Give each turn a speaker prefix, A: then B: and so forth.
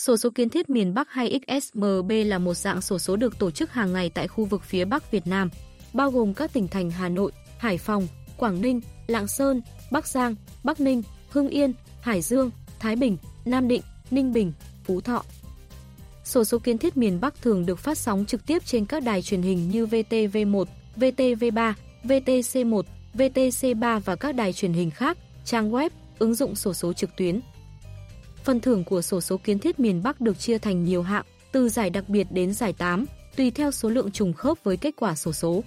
A: Sổ số kiến thiết miền Bắc hay XSMB là một dạng sổ số được tổ chức hàng ngày tại khu vực phía Bắc Việt Nam, bao gồm các tỉnh thành Hà Nội, Hải Phòng, Quảng Ninh, Lạng Sơn, Bắc Giang, Bắc Ninh, Hưng Yên, Hải Dương, Thái Bình, Nam Định, Ninh Bình, Phú Thọ. Sổ số kiến thiết miền Bắc thường được phát sóng trực tiếp trên các đài truyền hình như VTV1, VTV3, VTC1, VTC3 và các đài truyền hình khác, trang web, ứng dụng sổ số trực tuyến. Phần thưởng của sổ số kiến thiết miền Bắc được chia thành nhiều hạng, từ giải đặc biệt đến giải 8, tùy theo số lượng trùng khớp với kết quả sổ số.